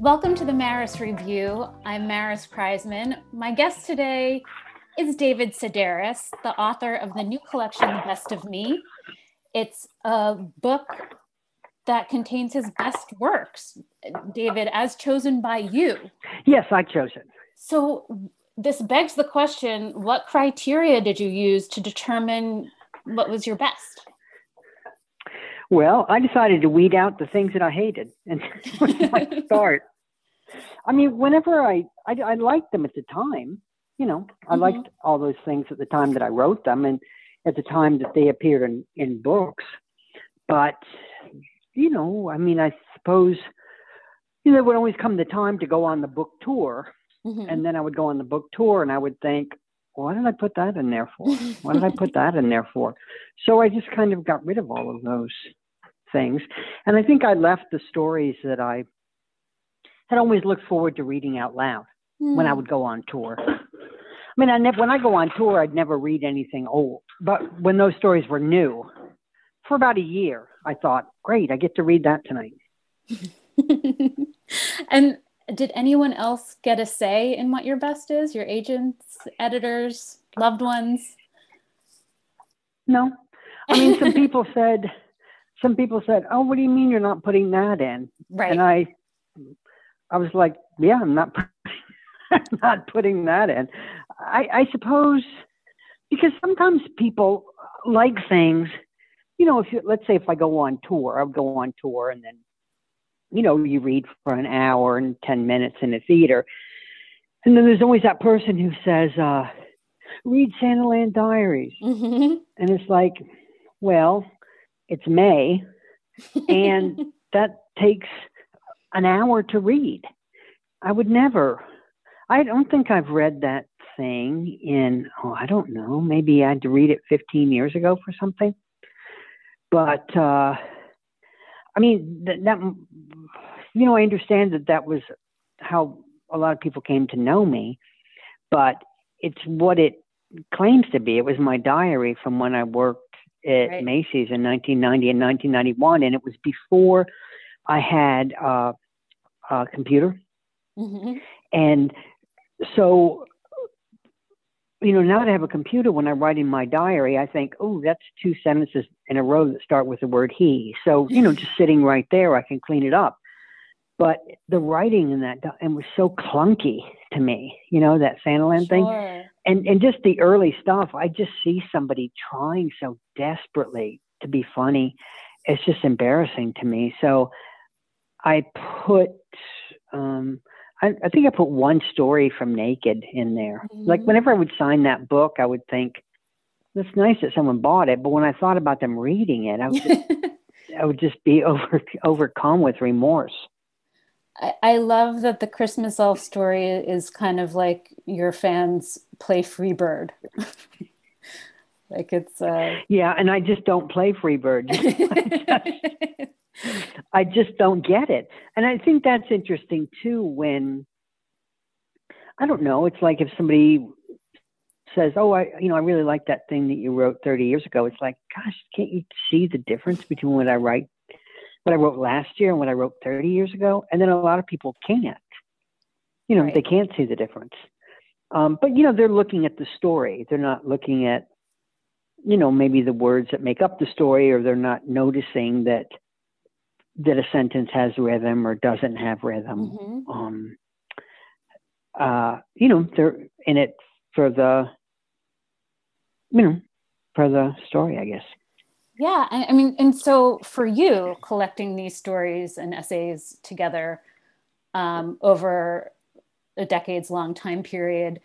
Welcome to the Maris Review. I'm Maris Kreisman. My guest today is David Sedaris, the author of the new collection, The Best of Me. It's a book that contains his best works, David, as chosen by you. Yes, I chose it. So, this begs the question what criteria did you use to determine what was your best? Well, I decided to weed out the things that I hated, and I start. I mean, whenever I, I, I liked them at the time, you know, I mm-hmm. liked all those things at the time that I wrote them, and at the time that they appeared in in books. But you know, I mean, I suppose you know, there would always come the time to go on the book tour, mm-hmm. and then I would go on the book tour, and I would think, why did I put that in there for? Why did I put that in there for? So I just kind of got rid of all of those things. And I think I left the stories that I had always looked forward to reading out loud mm. when I hmm. would go on tour. I mean, I never, when I go on tour, I'd never read anything old. But when those stories were new, for about a year, I thought, great, I get to read that tonight. and did anyone else get a say in what your best is? Your agents, editors, loved ones? No. I mean, some people said, some people said, "Oh, what do you mean you're not putting that in?" Right. And I, I was like, "Yeah, I'm not, not putting that in." I, I suppose because sometimes people like things. You know, if you let's say if I go on tour, I'll go on tour and then, you know, you read for an hour and ten minutes in a theater, and then there's always that person who says, uh, "Read Santaland Diaries," mm-hmm. and it's like, well it's May, and that takes an hour to read. I would never. I don't think I've read that thing in, oh, I don't know, maybe I had to read it 15 years ago for something. But, uh, I mean, that, that, you know, I understand that that was how a lot of people came to know me, but it's what it claims to be. It was my diary from when I worked at right. Macy's in 1990 and 1991, and it was before I had uh, a computer. Mm-hmm. And so, you know, now that I have a computer, when I'm writing my diary, I think, oh, that's two sentences in a row that start with the word he. So, you know, just sitting right there, I can clean it up. But the writing in that and was so clunky to me, you know, that Santaland sure. thing and and just the early stuff i just see somebody trying so desperately to be funny it's just embarrassing to me so i put um I, I think I put one story from Naked in there. Mm-hmm. Like whenever I would sign that book, I would think, "That's nice that someone bought it." But when I thought about them reading it, I would just, I would just be over overcome with remorse. I, I love that the Christmas elf story is kind of like your fans play Freebird. like it's uh Yeah, and I just don't play Freebird. I just don't get it. And I think that's interesting too when I don't know, it's like if somebody says, "Oh, I you know, I really like that thing that you wrote 30 years ago." It's like, "Gosh, can't you see the difference between what I write what I wrote last year and what I wrote 30 years ago. And then a lot of people can't. You know, right. they can't see the difference. Um, but, you know, they're looking at the story. They're not looking at, you know, maybe the words that make up the story, or they're not noticing that that a sentence has rhythm or doesn't have rhythm. Mm-hmm. Um, uh, you know, they're in it for the, you know, for the story, I guess. Yeah, I mean, and so for you, collecting these stories and essays together um, over a decades long time period,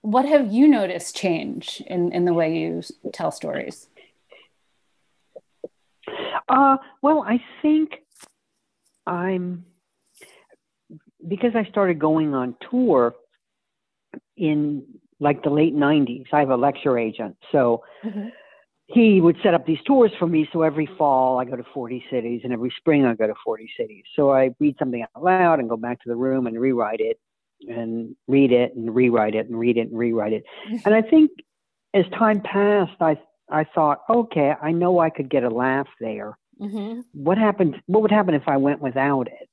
what have you noticed change in, in the way you tell stories? Uh, well, I think I'm because I started going on tour in like the late 90s. I have a lecture agent, so. Mm-hmm he would set up these tours for me. So every fall I go to 40 cities and every spring I go to 40 cities. So I read something out loud and go back to the room and rewrite it and read it and rewrite it and read it and rewrite it. and I think as time passed, I, I thought, okay, I know I could get a laugh there. Mm-hmm. What happened? What would happen if I went without it?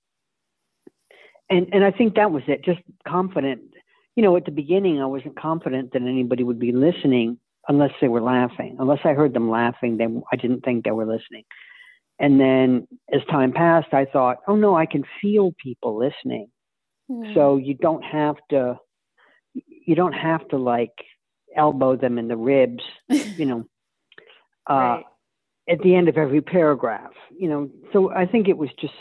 and and I think that was it. Just confident. You know, at the beginning, I wasn't confident that anybody would be listening unless they were laughing. Unless I heard them laughing, then I didn't think they were listening. And then as time passed, I thought, oh no, I can feel people listening. Mm. So you don't have to, you don't have to like elbow them in the ribs, you know, uh, right. at the end of every paragraph, you know. So I think it was just,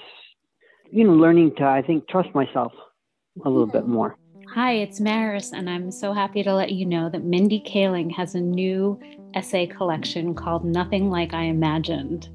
you know, learning to, I think, trust myself a little bit more. Hi, it's Maris, and I'm so happy to let you know that Mindy Kaling has a new essay collection called Nothing Like I Imagined.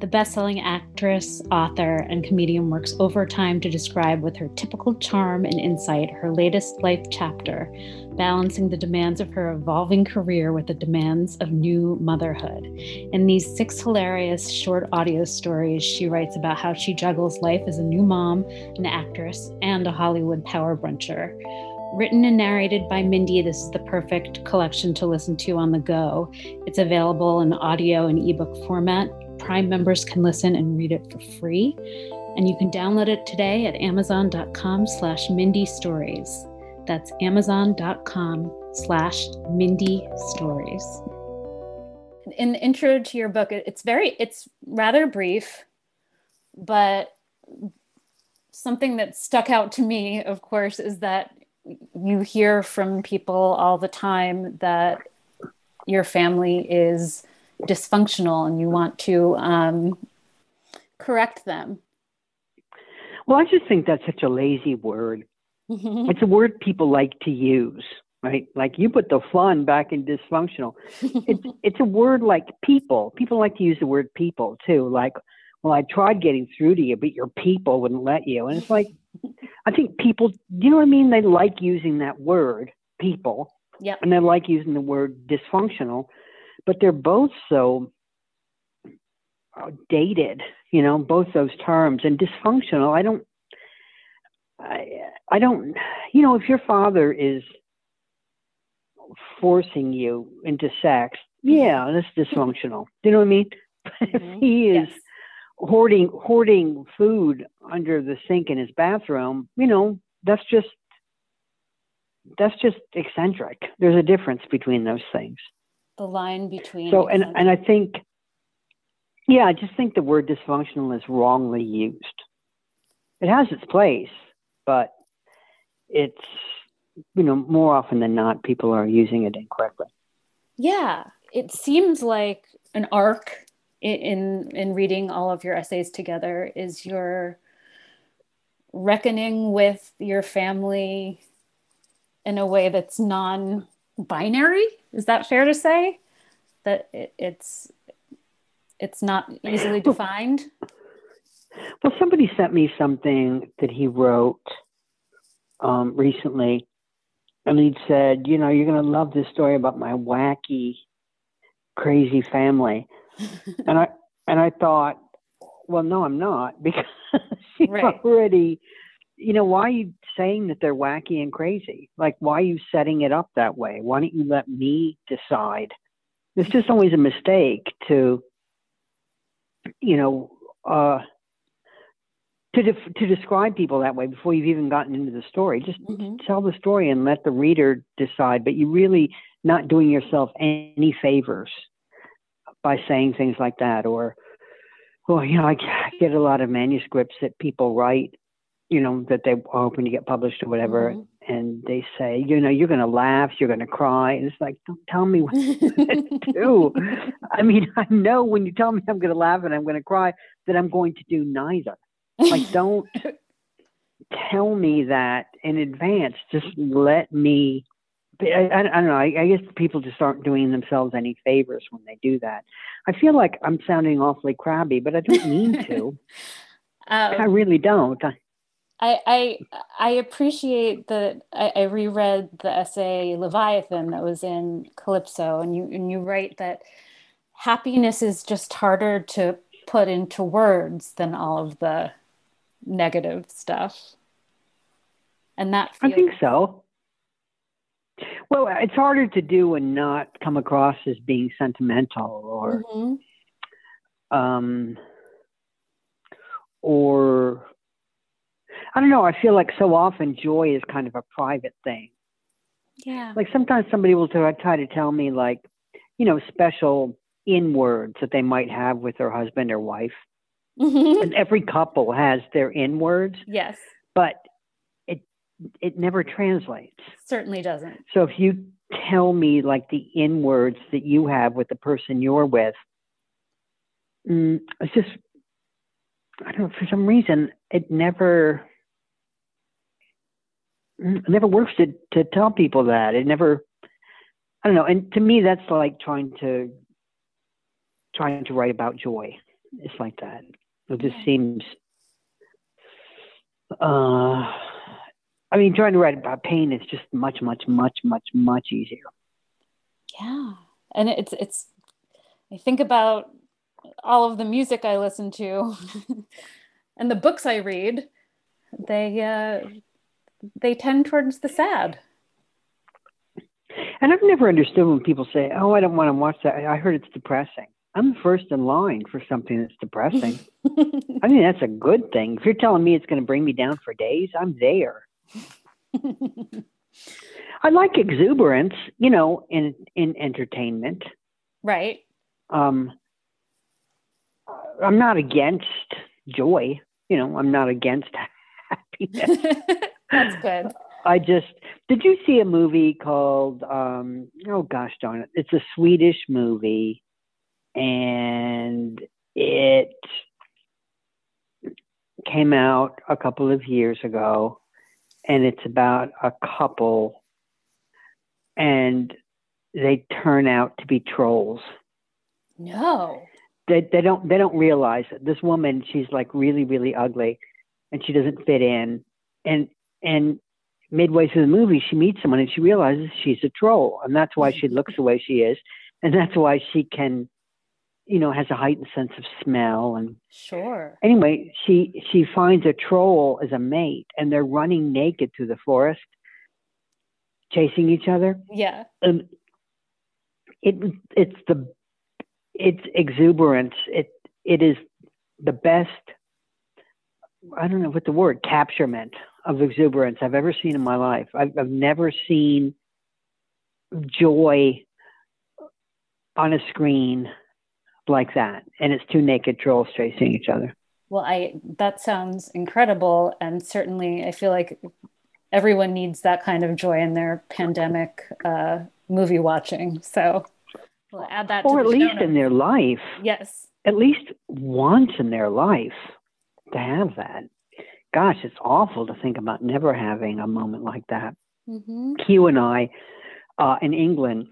The best-selling actress, author, and comedian works overtime to describe with her typical charm and insight her latest life chapter, balancing the demands of her evolving career with the demands of new motherhood. In these six hilarious short audio stories, she writes about how she juggles life as a new mom, an actress, and a Hollywood power bruncher. Written and narrated by Mindy, this is the perfect collection to listen to on the go. It's available in audio and ebook format. Prime members can listen and read it for free. And you can download it today at amazon.com slash Mindy Stories. That's amazon.com slash Mindy Stories. In the intro to your book, it's very, it's rather brief, but something that stuck out to me, of course, is that you hear from people all the time that your family is dysfunctional and you want to um, correct them. Well, I just think that's such a lazy word. Mm-hmm. It's a word people like to use, right? Like you put the fun back in dysfunctional. it's it's a word like people. People like to use the word people too. Like, well, I tried getting through to you, but your people wouldn't let you. And it's like, I think people, do you know what I mean? They like using that word, people. Yeah. And they like using the word dysfunctional but they're both so uh, dated, you know, both those terms and dysfunctional. I don't, I, I don't, you know, if your father is forcing you into sex, yeah, that's dysfunctional. Do you know what I mean? Mm-hmm. if he is yes. hoarding hoarding food under the sink in his bathroom, you know, that's just that's just eccentric. There's a difference between those things the line between so and and i think yeah i just think the word dysfunctional is wrongly used. It has its place but it's you know more often than not people are using it incorrectly. Yeah it seems like an arc in in reading all of your essays together is your reckoning with your family in a way that's non binary. Is that fair to say? That it, it's it's not easily defined. Well, somebody sent me something that he wrote um, recently, and he said, "You know, you're going to love this story about my wacky, crazy family." and I and I thought, well, no, I'm not because he's right. already you know, why are you saying that they're wacky and crazy? Like, why are you setting it up that way? Why don't you let me decide? It's just always a mistake to, you know, uh, to def- to describe people that way before you've even gotten into the story. Just mm-hmm. tell the story and let the reader decide. But you're really not doing yourself any favors by saying things like that. Or, well, you know, I get a lot of manuscripts that people write you know, that they are hoping to get published or whatever. Mm-hmm. And they say, you know, you're going to laugh, you're going to cry. And it's like, don't tell me what to do. I mean, I know when you tell me I'm going to laugh and I'm going to cry that I'm going to do neither. Like, don't tell me that in advance. Just let me. I, I, I don't know. I, I guess people just aren't doing themselves any favors when they do that. I feel like I'm sounding awfully crabby, but I don't mean to. Um, I really don't. I, I, I I appreciate that I, I, reread the essay Leviathan that was in Calypso, and you and you write that happiness is just harder to put into words than all of the negative stuff. And that feels- I think so. Well, it's harder to do and not come across as being sentimental or mm-hmm. um or I don't know. I feel like so often joy is kind of a private thing. Yeah. Like sometimes somebody will try, to tell me like, you know, special in words that they might have with their husband or wife. and every couple has their in words, yes. but it it never translates. Certainly doesn't. So if you tell me like the in words that you have with the person you're with, mm, it's just I don't know for some reason it never it never works to to tell people that. It never I don't know and to me that's like trying to trying to write about joy. It's like that. It just seems uh I mean trying to write about pain is just much much much much much easier. Yeah. And it's it's I think about all of the music I listen to and the books I read, they uh they tend towards the sad. And I've never understood when people say, "Oh, I don't want to watch that. I heard it's depressing." I'm first in line for something that's depressing. I mean, that's a good thing. If you're telling me it's going to bring me down for days, I'm there. I like exuberance, you know, in in entertainment. right. Um, I'm not against joy. You know, I'm not against happiness. That's good. I just did you see a movie called um oh gosh darn it. It's a Swedish movie and it came out a couple of years ago and it's about a couple and they turn out to be trolls. No. They they don't they don't realize it. This woman, she's like really, really ugly and she doesn't fit in. And and midway through the movie, she meets someone and she realizes she's a troll, and that's why she looks the way she is, and that's why she can, you know, has a heightened sense of smell. And Sure. anyway, she she finds a troll as a mate, and they're running naked through the forest, chasing each other. Yeah. And it it's the it's exuberance. It it is the best. I don't know what the word capturement of exuberance I've ever seen in my life. I've, I've never seen joy on a screen like that, and it's two naked trolls chasing each other. Well, I that sounds incredible, and certainly I feel like everyone needs that kind of joy in their pandemic uh, movie watching. So we'll add that. or to at least in their life, Yes. at least once in their life to have that. Gosh, it's awful to think about never having a moment like that. hmm Hugh and I, uh, in England,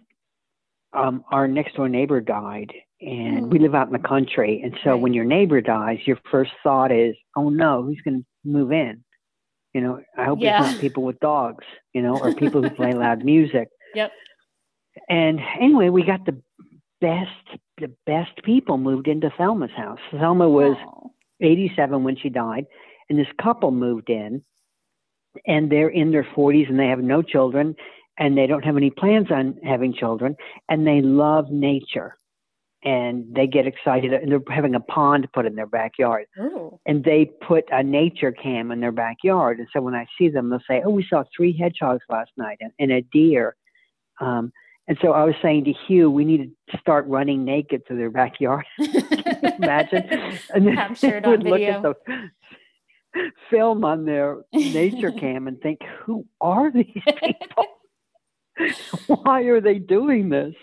um, our next door neighbor died, and we live out in the country. And so Right. when your neighbor dies, your first thought is, "Oh no, who's going to move in?" You know, I hope Yeah. it's not people with dogs, you know, or people who play loud music. Yep. And anyway, we got the best, the best people moved into Thelma's house. Thelma was Aw. 87 when she died, and this couple moved in, and they're in their 40s and they have no children, and they don't have any plans on having children, and they love nature, and they get excited, and they're having a pond put in their backyard, Ooh. and they put a nature cam in their backyard, and so when I see them, they'll say, "Oh, we saw three hedgehogs last night and, and a deer." Um, and so I was saying to Hugh, we need to start running naked through their backyard. Imagine, and then Captured they would look video. at the film on their nature cam and think, "Who are these people? Why are they doing this?"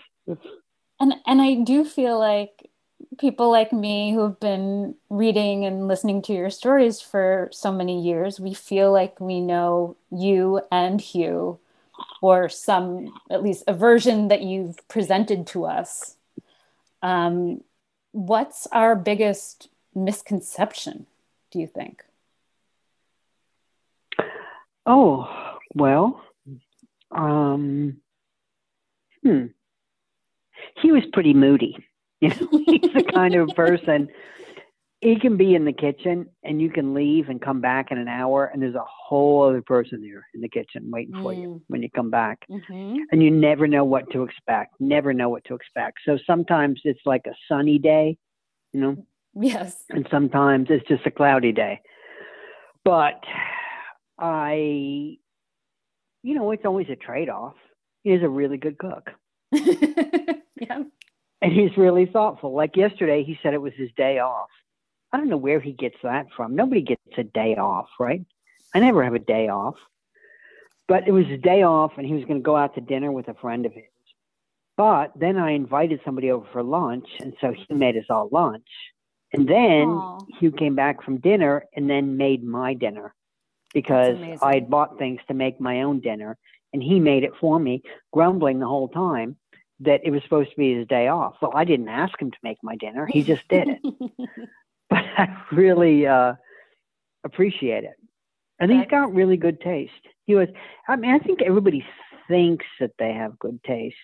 And and I do feel like people like me who have been reading and listening to your stories for so many years, we feel like we know you and Hugh, or some at least a version that you've presented to us. Um, what's our biggest misconception? Do you think? Oh well, um, hmm. He was pretty moody. You know, he's the kind of person. He can be in the kitchen, and you can leave and come back in an hour, and there's a whole other person there in the kitchen waiting for you Mm. when you come back. Mm-hmm. and you never know what to expect. Never know what to expect. So sometimes it's like a sunny day, you know, Yes. and sometimes it's just a cloudy day. But I, you know, it's always a trade off. He's a really good cook. yeah. And he's really thoughtful. Like yesterday, he said it was his day off. I don't know where he gets that from. Nobody gets a day off, right? I never have a day off. But it was a day off, and he was going to go out to dinner with a friend of his. But then I invited somebody over for lunch, and so he made us all lunch. And then Aw. he came back from dinner and then made my dinner because. I had bought things to make my own dinner, and he made it for me, grumbling the whole time that it was supposed to be his day off. Well, I didn't ask him to make my dinner; he just did it. but I really uh, appreciate it. And he's got really good taste. He was, I mean, I think everybody thinks that they have good taste.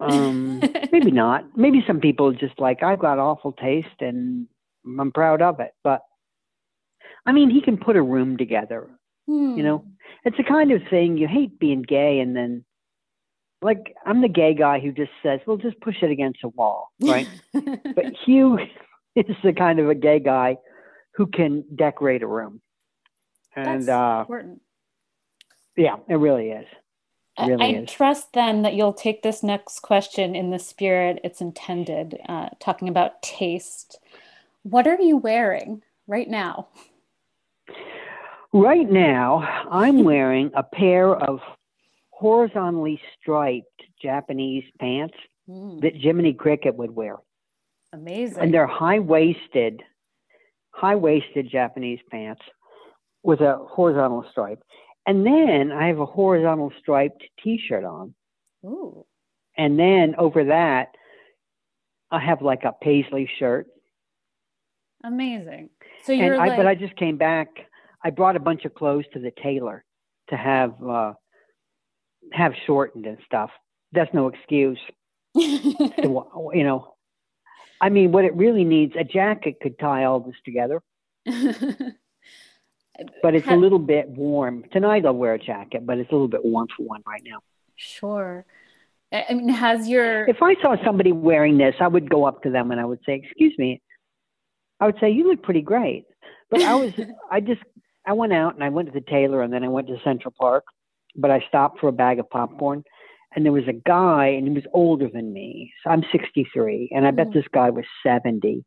Um, maybe not. Maybe some people just like, I've got awful taste and I'm proud of it. But I mean, he can put a room together. Hmm. You know, it's the kind of thing you hate being gay and then, like, I'm the gay guy who just says, well, just push it against a wall, right? but Hugh is the kind of a gay guy who can decorate a room. And That's uh, important. yeah, it really is. I- really I is. trust then that you'll take this next question in the spirit it's intended, uh, talking about taste. What are you wearing right now? Right now, I'm wearing a pair of horizontally striped Japanese pants Hmm, that Jiminy Cricket would wear. Amazing. And they're high waisted, high waisted Japanese pants with a horizontal stripe. And then I have a horizontal striped t shirt on. Ooh, And then over that, I have like a paisley shirt. amazing. So you're And I, like, but I just came back. I brought a bunch of clothes to the tailor to have uh, have shortened and stuff. That's no excuse. To, you know, I mean, what it really needs a jacket could tie all this together, but it's a little bit warm tonight. I'll wear a jacket, but it's a little bit warm for one right now. sure. I mean, has your If I saw somebody wearing this, I would go up to them and I would say, "Excuse me." I would say, "You look pretty great," but I was, I just, I went out and I went to the tailor and then I went to Central Park, but I stopped for a bag of popcorn, and there was a guy and he was older than me. So I'm 63, and I bet Mhm. this guy was 70,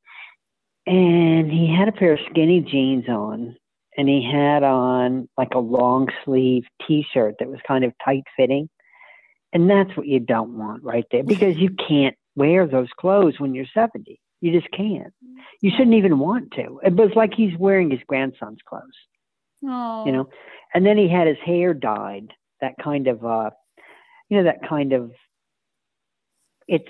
and he had a pair of skinny jeans on, and he had on like a long sleeve T-shirt that was kind of tight fitting. And that's what you don't want right there because you can't wear those clothes when you're 70. You just can't. You shouldn't even want to. It was like he's wearing his grandson's clothes, oh, you know. And then he had his hair dyed, that kind of, uh, you know, that kind of, it's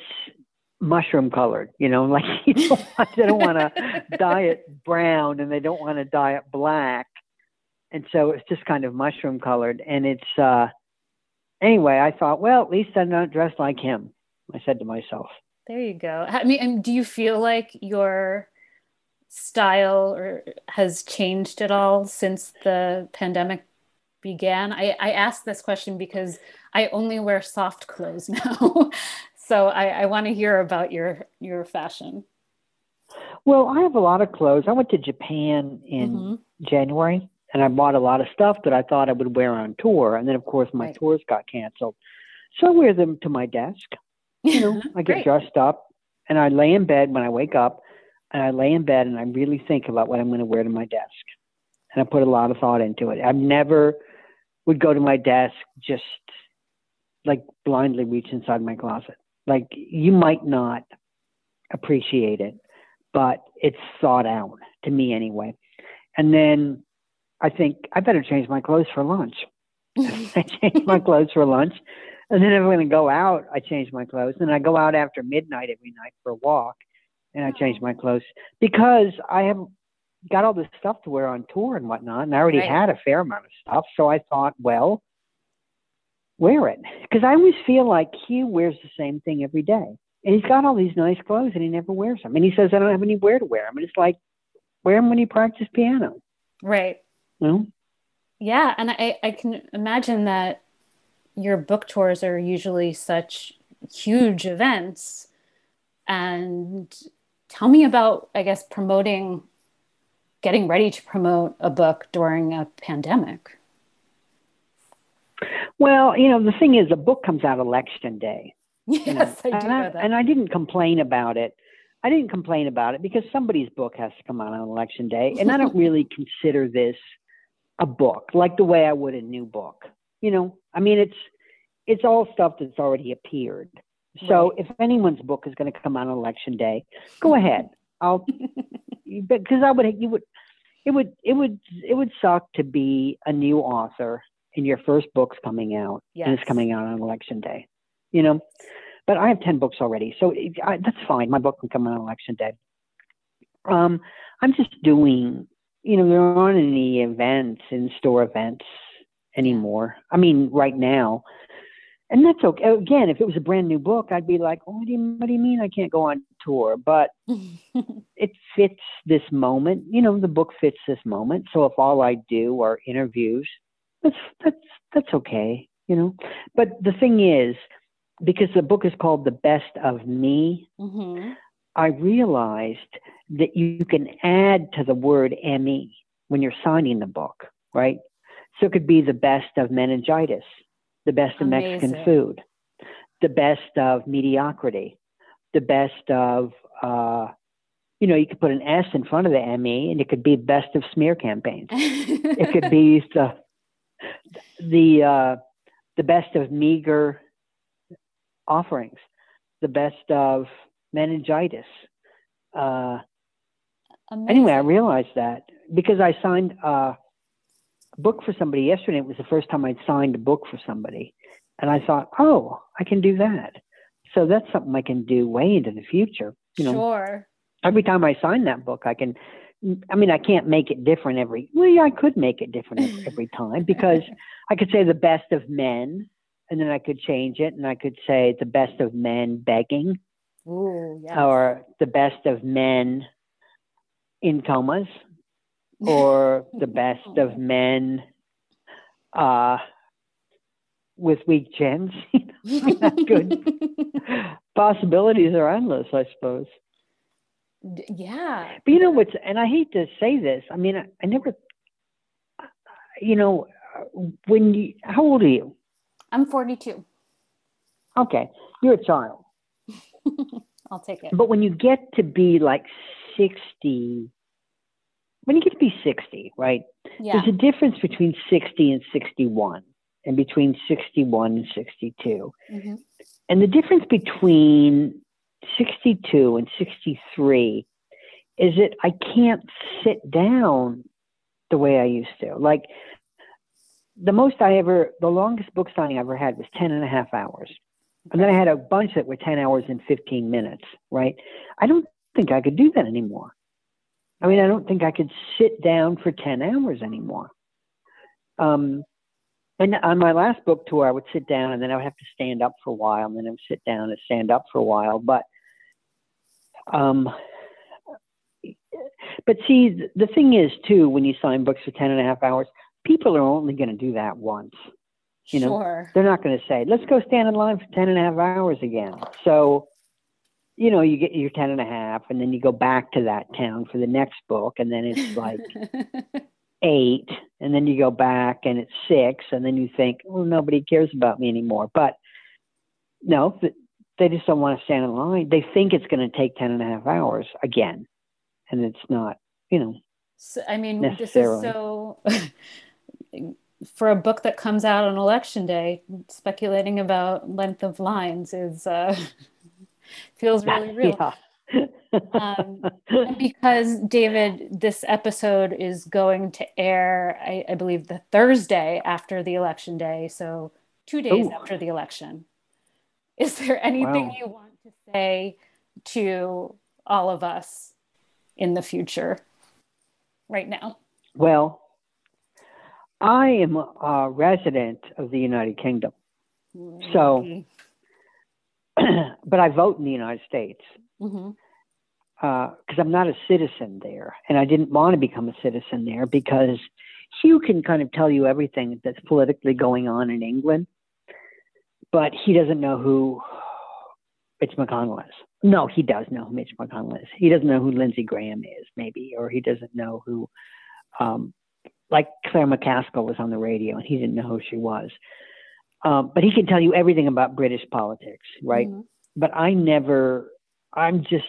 mushroom colored, you know, like you don't want, they don't want to dye it brown and they don't want to dye it black. And so it's just kind of mushroom colored. And it's, uh, anyway, I thought, well, at least I'm not dressed like him. I said to myself. There you go. I mean, do you feel like your style or has changed at all since the pandemic began? I, I asked this question because I only wear soft clothes now. so I, I want to hear about your your fashion. Well, I have a lot of clothes. I went to Japan in Mhm. January and I bought a lot of stuff that I thought I would wear on tour. And then, of course, my Right. tours got canceled. So I wear them to my desk. You know, I get dressed up and I lay in bed when I wake up and I lay in bed and I really think about what I'm going to wear to my desk. And I put a lot of thought into it. I've never would go to my desk just like blindly reach inside my closet. Like you might not appreciate it, but it's thought out to me anyway. And then I think I better change my clothes for lunch. I change my clothes for lunch. And then if I'm going to go out, I change my clothes. And I go out after midnight every night for a walk and I change oh. my clothes because I have got all this stuff to wear on tour and whatnot. And I already Right. had a fair amount of stuff. So I thought, well, wear it. Because I always feel like Hugh wears the same thing every day. And he's got all these nice clothes and he never wears them. And he says, I don't have anywhere to wear them. And it's like, wear them when you practice piano. Right. You know? Yeah, and I, I can imagine that your book tours are usually such huge events. And tell me about, I guess, promoting getting ready to promote a book during a pandemic? Well, you know, the thing is, a book comes out election day. Yes, you know, I do and that. And I didn't complain about it. I didn't complain about it because somebody's book has to come out on election day, and I don't really consider this a book like the way I would a new book. You know, I mean, it's it's all stuff that's already appeared. So Right. if anyone's book is going to come out on election day, go ahead. I'll because I would you would it would it would it would suck to be a new author and your first book's coming out and it's coming out on election day. You know, but I have ten books already, so it, I, that's fine. My book can come out on election day. Um, I'm just doing. You know, there aren't any events in store events anymore. I mean, right now, and that's okay. Again, if it was a brand new book, I'd be like, oh, what do you, what do you mean I can't go on tour? But it fits this moment. You know, the book fits this moment. So if all I do are interviews, that's that's that's okay. You know, but the thing is, because the book is called The Best of Me, hmm I realized that you can add to the word ME when you're signing the book, right? So it could be the best of meningitis, the best of Mexican food, the best of mediocrity, the best of, uh, you know, you could put an S in front of the ME and it could be best of smear campaigns. It could be the, the, uh, the best of meager offerings, the best of meningitis. Uh, anyway, I realized that because I signed uh, book for somebody yesterday. It was the first time I'd signed a book for somebody. And I thought, oh, I can do that. So that's something I can do way into the future. You know, sure. every time I sign that book, I can, I mean, I can't make it different every, well, yeah, I could make it different every, time because I could say the best of men and then I could change it and I could say the best of men begging Ooh, yes. or the best of men in comas or the best of men uh, with weak chins. That's good. Possibilities are endless, I suppose. Yeah. But you know what's, and I hate to say this. I mean, I, I never, you know, when you, how old are you? I'm 42. Okay, you're a child. I'll take it. But when you get to be like 60, when you get to be 60, right? Yeah. There's a difference between 60 and 61 and between 61 and 62. Mhm. And the difference between 62 and 63 is that I can't sit down the way I used to. Like the most I ever, the longest book signing I ever had was 10 and a half hours. And then I had a bunch that were 10 hours and 15 minutes, right? I don't think I could do that anymore. I mean, I don't think I could sit down for 10 hours anymore. Um, and on my last book tour, I would sit down and then I would have to stand up for a while, and then I would sit down and stand up for a while. But, um, but see, the thing is too, when you sign books for 10 and a half hours, people are only going to do that once. You know, sure. they're not going to say, let's go stand in line for 10 and a half hours again. So, you know, you get your 10 and a half, and then you go back to that town for the next book, and then it's like eight, and then you go back and it's six, and then you think, well, nobody cares about me anymore. But no, they just don't want to stand in line. They think it's going to take 10 and a half hours again, and it's not, you know. So, I mean, this is so for a book that comes out on election day, speculating about length of lines is uh, feels really real. Yeah. Um, because David, this episode is going to air, I, I believe, the Thursday after the election day, so two days Ooh. after the election. Is there anything Wow. you want to say to all of us in the future, right now? well, I am a resident of the United Kingdom. So- but I vote in the United States because I'm not a citizen there, and I didn't want to become a citizen there because Hugh can kind of tell you everything that's politically going on in England, but he doesn't know who Mitch McConnell is. No, he does know who Mitch McConnell is. He doesn't know who Lindsey Graham is, maybe, or he doesn't know who, um, like Claire McCaskill was on the radio and he didn't know who she was. Um, but he can tell you everything about British politics, right? Mm-hmm. But I never, I'm just,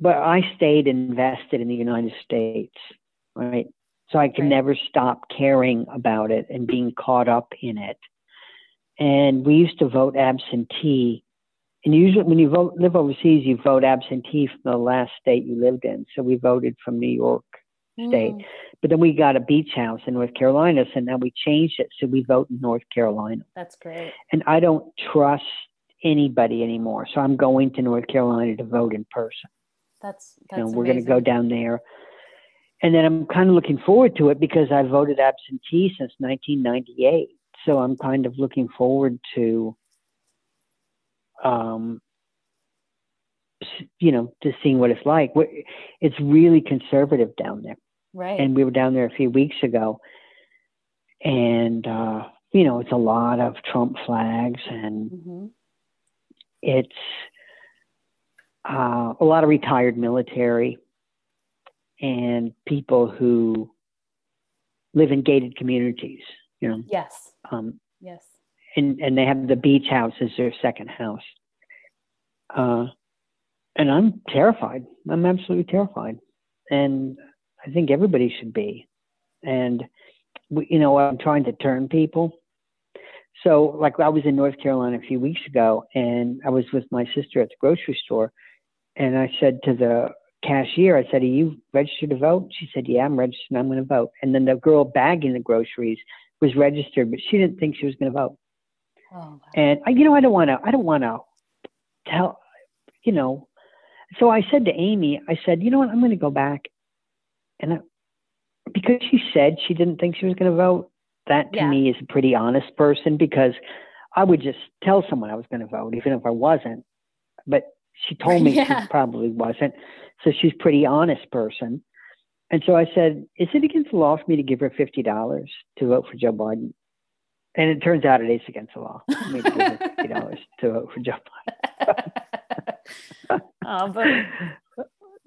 but I stayed invested in the United States, right? So I can right. never stop caring about it and being caught up in it. And we used to vote absentee. And usually, when you vote, live overseas, you vote absentee from the last state you lived in. So we voted from New York State. Mm. But then we got a beach house in North Carolina. So now we changed it. So we vote in North Carolina. That's great. And I don't trust anybody anymore. So I'm going to North Carolina to vote in person. That's, that's you know, we're going to go down there and then I'm kind of looking forward to it because I voted absentee since 1998. So I'm kind of looking forward to, um, you know, to seeing what it's like. It's really conservative down there. Right. And we were down there a few weeks ago, and uh, you know, it's a lot of Trump flags, and mm-hmm. it's uh, a lot of retired military and people who live in gated communities, you know. Yes. Um, yes. And and they have the beach house as their second house. Uh, and I'm terrified. I'm absolutely terrified, and I think everybody should be. And we, you know, I'm trying to turn people. So, like, I was in North Carolina a few weeks ago, and I was with my sister at the grocery store, and I said to the cashier, I said, Are you registered to vote? She said, Yeah, I'm registered and I'm going to vote. And then the girl bagging the groceries was registered, but she didn't think she was going to vote. Oh, wow. And I, you know, I don't want to, I don't want to tell, you know. So I said to Amy, I said, You know what? I'm going to go back. And I, because she said she didn't think she was going to vote, that to yeah. me is a pretty honest person because I would just tell someone I was going to vote, even if I wasn't. But she told me yeah. she probably wasn't. So she's a pretty honest person. And so I said, Is it against the law for me to give her $50 to vote for Joe Biden? And it turns out it is against the law for me to give her $50 to vote for Joe Biden. oh, but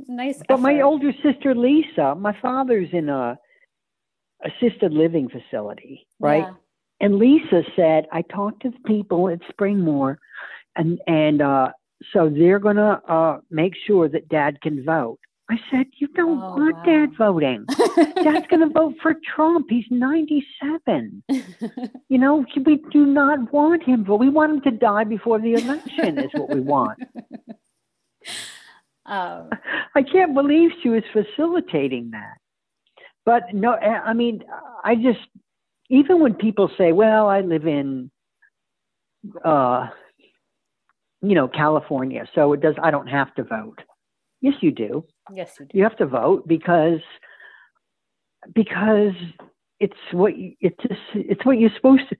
nice. But my older sister, Lisa, my father's in a assisted living facility, right? Yeah. And Lisa said, I talked to the people at Springmore and, and, uh, so they're going to uh, make sure that dad can vote. I said, You don't oh, want wow. dad voting. Dad's going to vote for Trump. He's 97. you know, we do not want him, but we want him to die before the election, is what we want. Oh. I can't believe she was facilitating that. But no, I mean, I just, even when people say, Well, I live in, uh, you know, California. So it does, I don't have to vote. Yes, you do. Yes, you do. You have to vote because, because it's what you, it's it's what you're supposed to,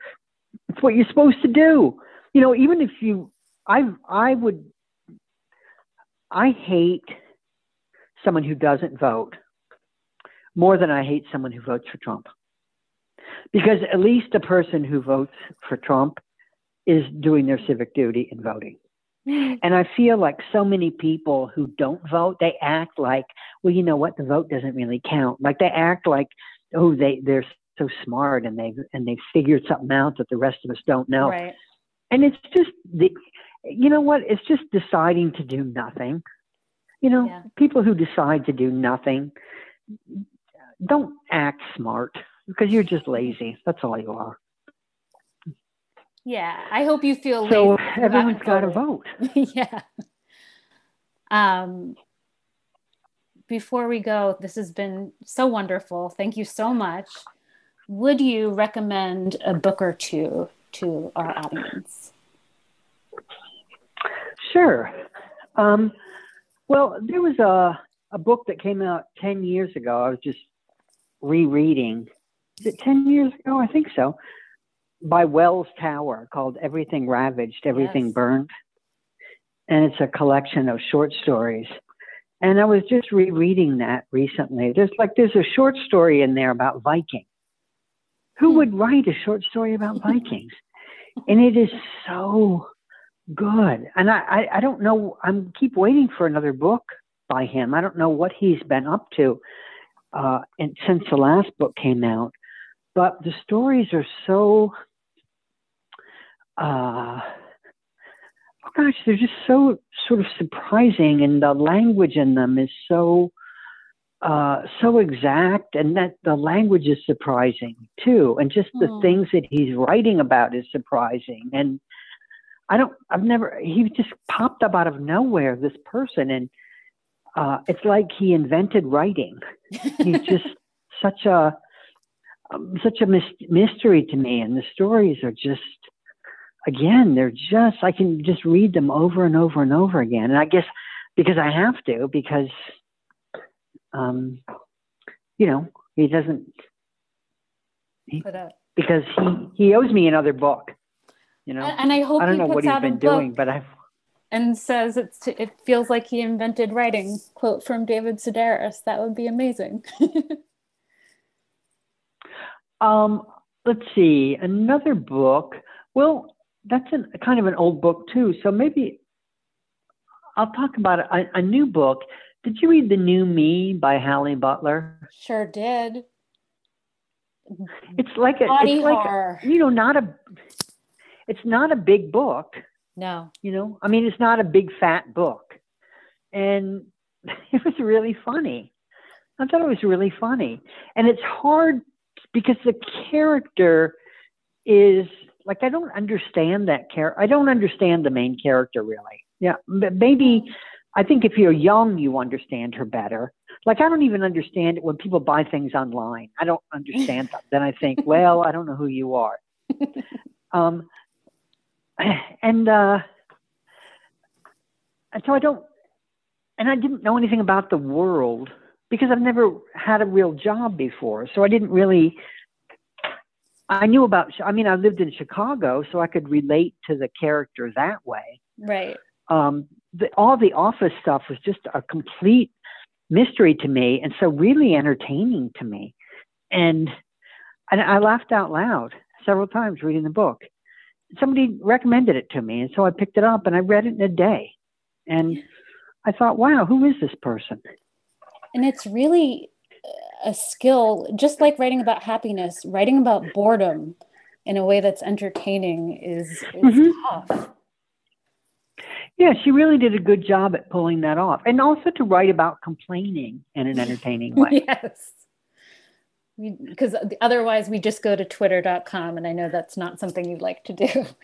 it's what you're supposed to do. You know, even if you, I, I would, I hate someone who doesn't vote more than I hate someone who votes for Trump. Because at least a person who votes for Trump is doing their civic duty in voting. And I feel like so many people who don't vote, they act like, well, you know what, the vote doesn't really count. Like they act like, oh, they they're so smart and they and they figured something out that the rest of us don't know. Right. And it's just the, you know what? It's just deciding to do nothing. You know, yeah. people who decide to do nothing don't act smart because you're just lazy. That's all you are. Yeah, I hope you feel so. Everyone's got to vote. yeah. Um, before we go, this has been so wonderful. Thank you so much. Would you recommend a book or two to our audience? Sure. Um, well, there was a, a book that came out 10 years ago. I was just rereading. Is it 10 years ago? I think so by Wells Tower called Everything Ravaged, Everything yes. Burned. And it's a collection of short stories. And I was just rereading that recently. There's like there's a short story in there about Vikings. Who hmm. would write a short story about Vikings? and it is so good. And I, I, I don't know. I'm keep waiting for another book by him. I don't know what he's been up to uh, and since the last book came out. But the stories are so. Uh, oh gosh, they're just so sort of surprising, and the language in them is so uh, so exact, and that the language is surprising too, and just the mm. things that he's writing about is surprising. And I don't, I've never, he just popped up out of nowhere, this person, and uh, it's like he invented writing. He's just such a, um, such a mystery to me, and the stories are just, again, they're just, I can just read them over and over and over again, and I guess because I have to, because um, you know, he doesn't. He, because he he owes me another book. You know, and I hope I don't know what he's been doing, but I've and says it's to, it feels like he invented writing. Quote from David Sedaris. That would be amazing. um, let's see another book. Well, that's an, kind of an old book too. So maybe I'll talk about a, a new book did you read The New Me by Halle Butler? Sure did. It's like a, Body it's like a, you know, not a, it's not a big book. No. You know, I mean, it's not a big fat book, and it was really funny. I thought it was really funny, and it's hard because the character is like I don't understand that character. I don't understand the main character really. Yeah, But maybe I think if you're young, you understand her better. Like I don't even understand it when people buy things online. I don't understand them. Then I think, well, I don't know who you are. um, and uh, and so I don't, and I didn't know anything about the world because I've never had a real job before. So I didn't really. I knew about. I mean, I lived in Chicago, so I could relate to the character that way. Right. Um, the, all the office stuff was just a complete mystery to me and so really entertaining to me. And, and I laughed out loud several times reading the book. Somebody recommended it to me, and so I picked it up and I read it in a day. And I thought, wow, who is this person? And it's really a skill, just like writing about happiness, writing about boredom in a way that's entertaining is, is mm-hmm. tough. Yeah, she really did a good job at pulling that off. And also to write about complaining in an entertaining way. yes. Because otherwise, we just go to twitter.com, and I know that's not something you'd like to do.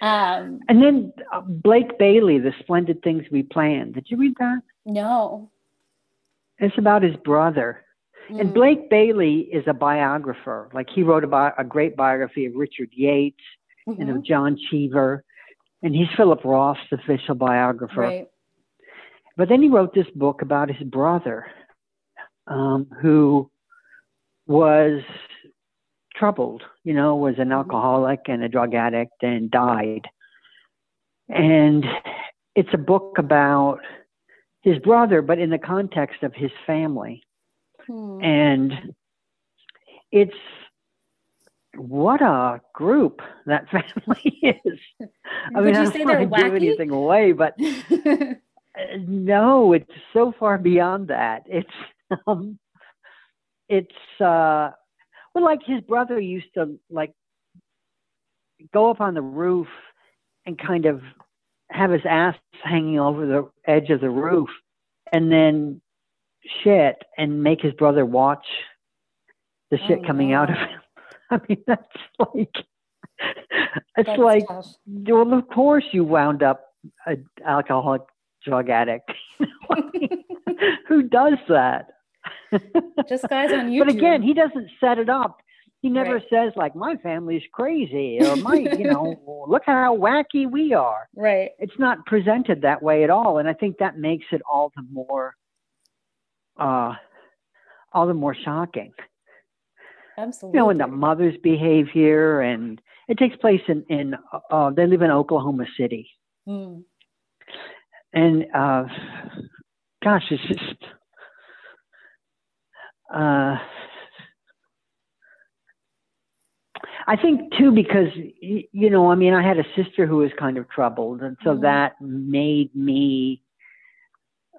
Um, and then uh, Blake Bailey, The Splendid Things We Planned. Did you read that? No. It's about his brother. Mm. And Blake Bailey is a biographer. Like he wrote about a great biography of Richard Yates mm-hmm. and of mm-hmm. John Cheever and he's Philip Roth's official biographer. Right. But then he wrote this book about his brother, um, who was troubled, you know, was an mm-hmm. alcoholic and a drug addict and died. And it's a book about his brother, but in the context of his family. Hmm. And it's what a group that family is. I Would mean, I don't want to give anything away, but no, it's so far beyond that. It's um, it's uh, well, like his brother used to like go up on the roof and kind of have his ass hanging over the edge of the roof, and then shit and make his brother watch the shit oh, coming out of him. I mean, that's like, it's that's like, tough. well, of course you wound up an alcoholic drug addict. Who does that? Just guys on YouTube. But again, he doesn't set it up. He never right. says like my family's crazy or my, you know, look how wacky we are. Right. It's not presented that way at all, and I think that makes it all the more, uh, all the more shocking. Absolutely. You know, and the mother's behavior, and it takes place in in uh, they live in Oklahoma City, mm. and uh, gosh, it's just. Uh, I, think too because you know, I mean, I had a sister who was kind of troubled, and so mm-hmm. that made me.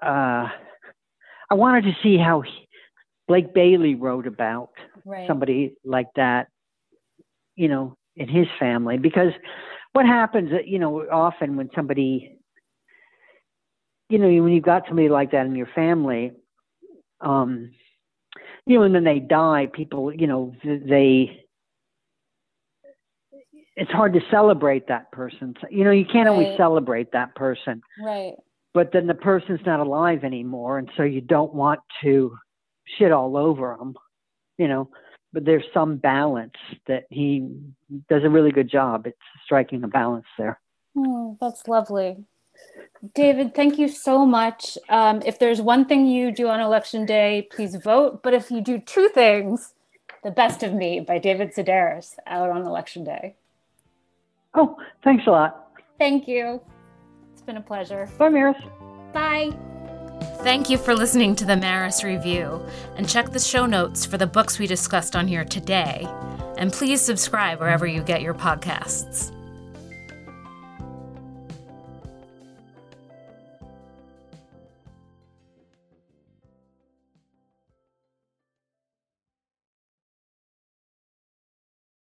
Uh, I wanted to see how he, Blake Bailey wrote about right. somebody like that, you know, in his family, because what happens, uh, you know, often when somebody, you know, when you've got somebody like that in your family, um, you know, and then they die, people, you know, they it's hard to celebrate that person. You know, you can't right. always celebrate that person. Right. But then the person's not alive anymore, and so you don't want to shit all over them. You know, but there's some balance that he does a really good job. It's striking a balance there. Oh, that's lovely. David, thank you so much. Um, if there's one thing you do on election day, please vote. But if you do two things, The Best of Me by David Sedaris out on election day. Oh, thanks a lot. Thank you. It's been a pleasure. Bye, Maris. Bye. Thank you for listening to the Maris Review, and check the show notes for the books we discussed on here today. And please subscribe wherever you get your podcasts.